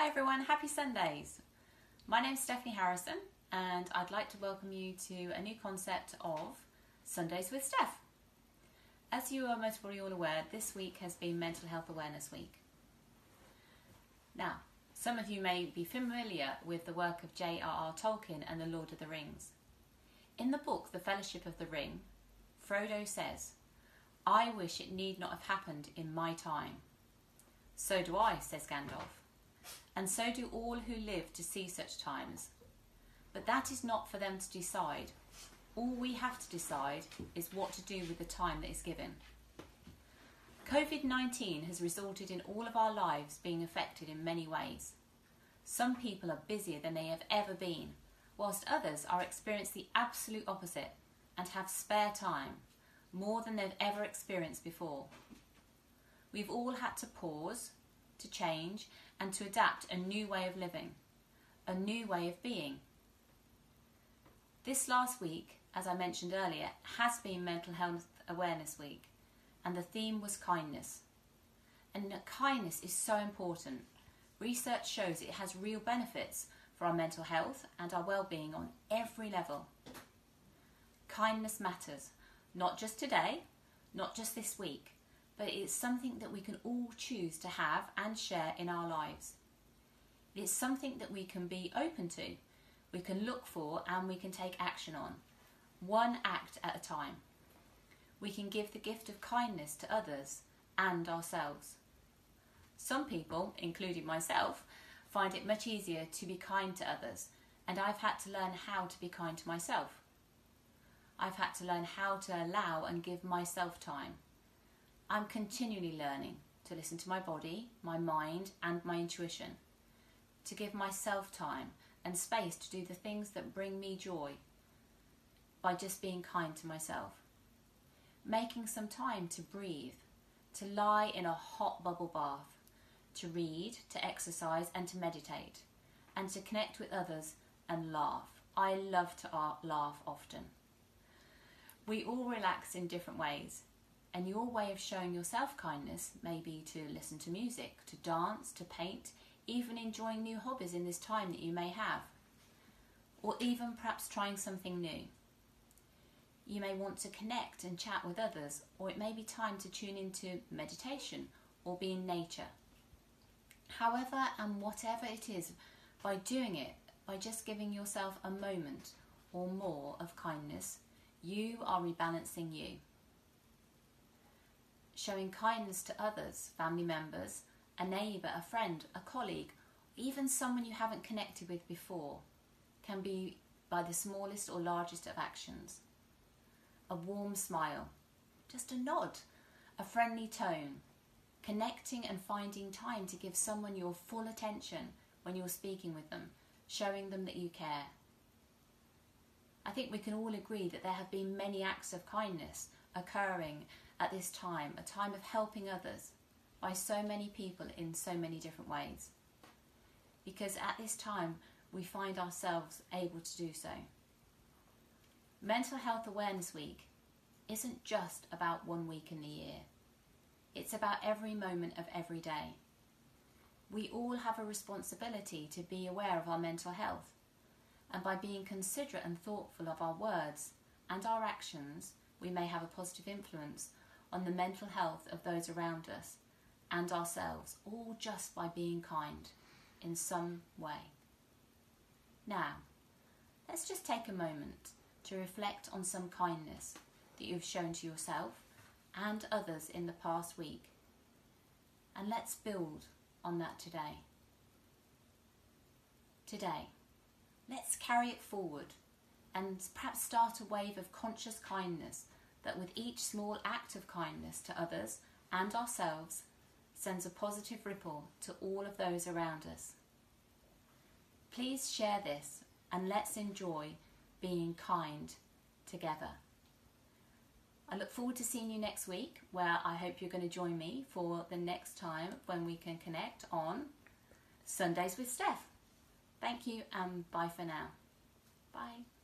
Hi everyone, happy Sundays. My name's Stephanie Harrison and I'd like to welcome you to a new concept of Sundays with Steph. As you are most probably all aware, this week has been Mental Health Awareness Week. Now, some of you may be familiar with the work of J.R.R. Tolkien and the Lord of the Rings. In the book The Fellowship of the Ring, Frodo says, I wish it need not have happened in my time. So do I, says Gandalf, and so do all who live to see such times. But that is not for them to decide. All we have to decide is what to do with the time that is given. COVID 19 has resulted in all of our lives being affected in many ways. Some people are busier than they have ever been, whilst others are experiencing the absolute opposite and have spare time, more than they've ever experienced before. We've all had to pause, to change, and to adapt a new way of living, a new way of being. This last week, as I mentioned earlier, has been Mental Health Awareness Week, and the theme was kindness. And kindness is so important. Research shows it has real benefits for our mental health and our well-being on every level. Kindness matters, not just today, not just this week, but it's something that we can all choose to have and share in our lives. It's something that we can be open to, we can look for, and we can take action on, one act at a time. We can give the gift of kindness to others and ourselves. Some people, including myself, find it much easier to be kind to others, and I've had to learn how to be kind to myself. I've had to learn how to allow and give myself time. I'm continually learning to listen to my body, my mind, and my intuition, to give myself time and space to do the things that bring me joy by just being kind to myself. Making some time to breathe, to lie in a hot bubble bath, to read, to exercise, and to meditate, and to connect with others and laugh. I love to uh, laugh often. We all relax in different ways, and your way of showing yourself kindness may be to listen to music, to dance, to paint, even enjoying new hobbies in this time that you may have, or even perhaps trying something new. You may want to connect and chat with others, or it may be time to tune into meditation or be in nature. However, and whatever it is, by doing it, by just giving yourself a moment or more of kindness, you are rebalancing you. Showing kindness to others, family members, a neighbour, a friend, a colleague, even someone you haven't connected with before, can be by the smallest or largest of actions. A warm smile, just a nod, a friendly tone, connecting and finding time to give someone your full attention when you're speaking with them, showing them that you care. I think we can all agree that there have been many acts of kindness occurring at this time, a time of helping others by so many people in so many different ways. Because at this time, we find ourselves able to do so. Mental Health Awareness Week isn't just about one week in the year. It's about every moment of every day. We all have a responsibility to be aware of our mental health and by being considerate and thoughtful of our words and our actions, we may have a positive influence on the mental health of those around us and ourselves, all just by being kind in some way. Now, let's just take a moment to reflect on some kindness that you've shown to yourself and others in the past week. And let's build on that today. Today. Let's carry it forward and perhaps start a wave of conscious kindness that with each small act of kindness to others and ourselves sends a positive ripple to all of those around us. Please share this and let's enjoy being kind together. I look forward to seeing you next week where I hope you're going to join me for the next time when we can connect on Sundays with Steph. Thank you and bye for now. Bye.